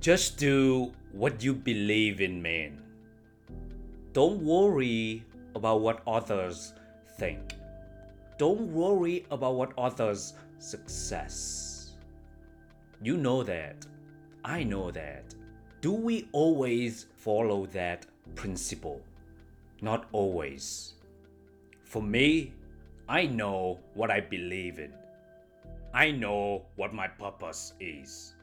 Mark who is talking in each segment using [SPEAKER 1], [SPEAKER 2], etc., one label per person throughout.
[SPEAKER 1] Just do what you believe in, man. Don't worry about what others think. Don't worry about what others' success. You know that. I know that. Do we always follow that principle? Not always. For me, I know what I believe in. I know what my purpose is.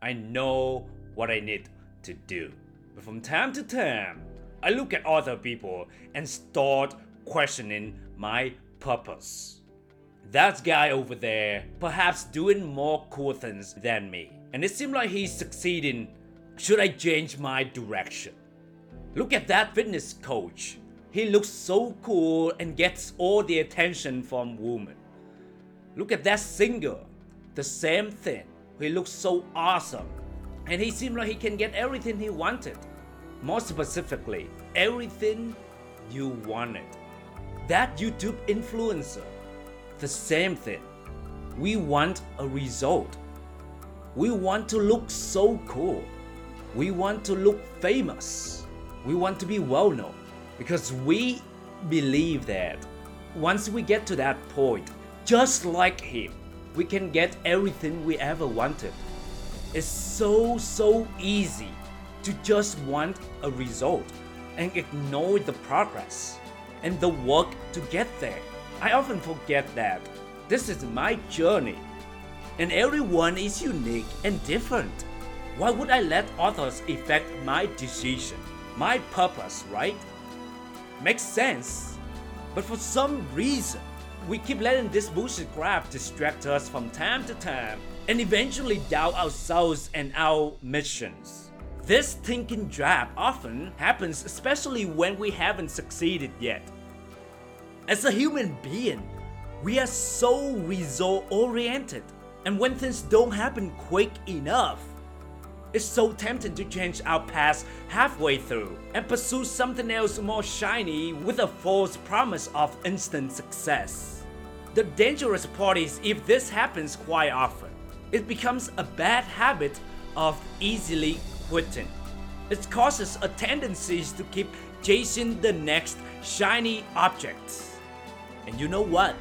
[SPEAKER 1] I know what I need to do. But from time to time, I look at other people and start questioning my purpose. That guy over there, perhaps doing more cool things than me, and it seems like he's succeeding. Should I change my direction? Look at that fitness coach. He looks so cool and gets all the attention from women. Look at that singer. The same thing. He looks so awesome. And he seemed like he can get everything he wanted. More specifically, everything you wanted. That YouTube influencer. The same thing. We want a result. We want to look so cool. We want to look famous. We want to be well known because we believe that once we get to that point, just like him, we can get everything we ever wanted. It's so, so easy to just want a result and ignore the progress and the work to get there. I often forget that this is my journey and everyone is unique and different. Why would I let others affect my decision, my purpose, right? Makes sense. But for some reason, we keep letting this bullshit crap distract us from time to time and eventually doubt ourselves and our missions. This thinking trap often happens especially when we haven't succeeded yet. As a human being, we are so result oriented, and when things don't happen quick enough, it's so tempting to change our path halfway through and pursue something else more shiny with a false promise of instant success. The dangerous part is if this happens quite often, it becomes a bad habit of easily quitting. It causes a tendency to keep chasing the next shiny object. And you know what?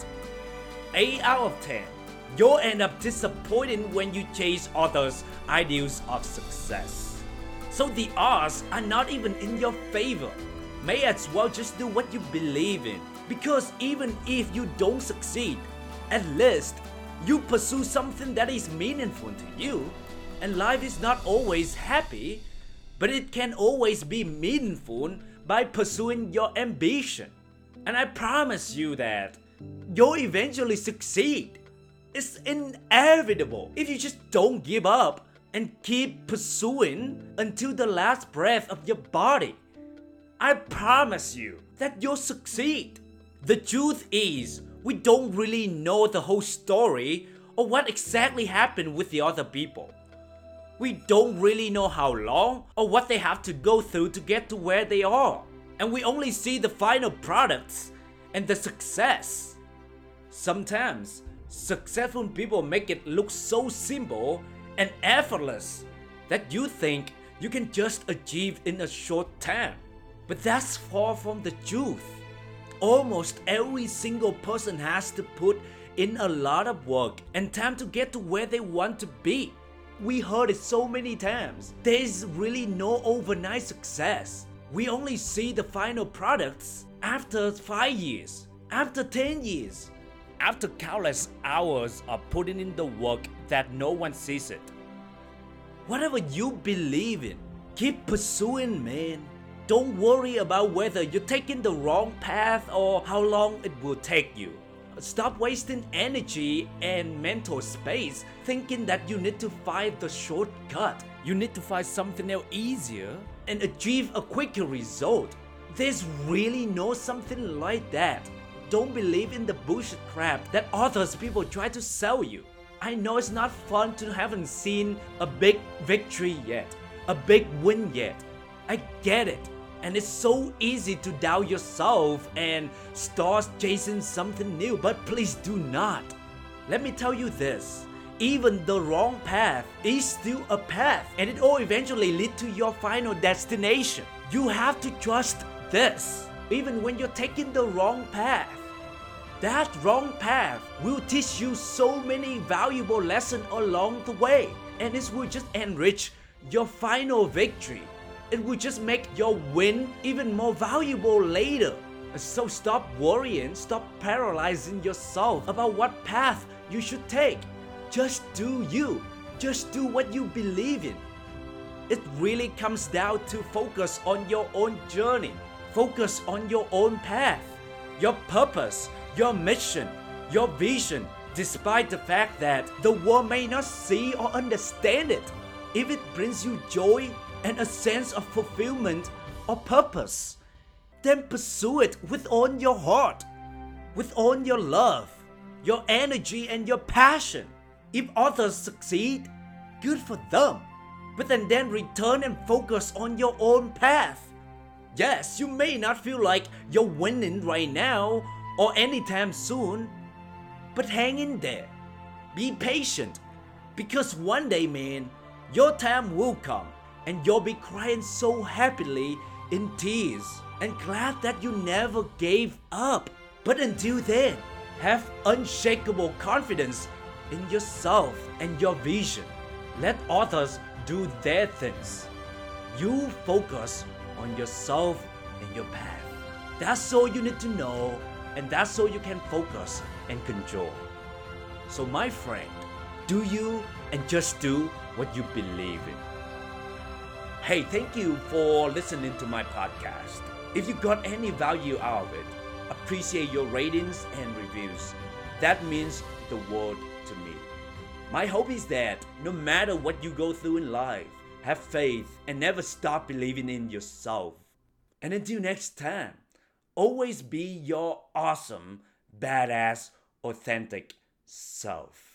[SPEAKER 1] 8 out of 10 you'll end up disappointed when you chase others' ideals of success. So the odds are not even in your favor. May as well just do what you believe in. Because even if you don't succeed, at least you pursue something that is meaningful to you. And life is not always happy, but it can always be meaningful by pursuing your ambition. And I promise you that you'll eventually succeed. It's inevitable if you just don't give up and keep pursuing until the last breath of your body. I promise you that you'll succeed. The truth is, we don't really know the whole story or what exactly happened with the other people. We don't really know how long or what they have to go through to get to where they are. And we only see the final products and the success. Sometimes Successful people make it look so simple and effortless that you think you can just achieve in a short time. But that's far from the truth. Almost every single person has to put in a lot of work and time to get to where they want to be. We heard it so many times. There's really no overnight success. We only see the final products after 5 years, after 10 years, after countless hours of putting in the work that no one sees it. Whatever you believe in, keep pursuing, man. Don't worry about whether you're taking the wrong path or how long it will take you. Stop wasting energy and mental space thinking that you need to find the shortcut. You need to find something else easier and achieve a quicker result. There's really no something like that. Don't believe in the bullshit crap that others people try to sell you. I know it's not fun to haven't seen a big victory yet, a big win yet. I get it. And it's so easy to doubt yourself and start chasing something new, but please do not. Let me tell you this even the wrong path is still a path and it will eventually lead to your final destination. You have to trust this, even when you're taking the wrong path. That wrong path will teach you so many valuable lessons along the way, and it will just enrich your final victory. It will just make your win even more valuable later. So stop worrying, stop paralyzing yourself about what path you should take. Just do you. Just do what you believe in. It really comes down to focus on your own journey. Focus on your own path, your purpose, your mission, your vision, despite the fact that the world may not see or understand it. If it brings you joy and a sense of fulfillment or purpose, then pursue it with all your heart, with all your love, your energy, and your passion. If others succeed, good for them. But then, then return and focus on your own path. Yes, you may not feel like you're winning right now or anytime soon, but hang in there. Be patient because one day, man, your time will come and you'll be crying so happily in tears and glad that you never gave up. But until then, have unshakable confidence in yourself and your vision. Let others do their things. You focus on yourself and your path. That's all you need to know, and that's all you can focus and control. So, my friend, do you and just do what you believe in. Hey, thank you for listening to my podcast. If you got any value out of it, appreciate your ratings and reviews. That means the world to me. My hope is that no matter what you go through in life, have faith and never stop believing in yourself. And until next time, always be your awesome, badass, authentic self.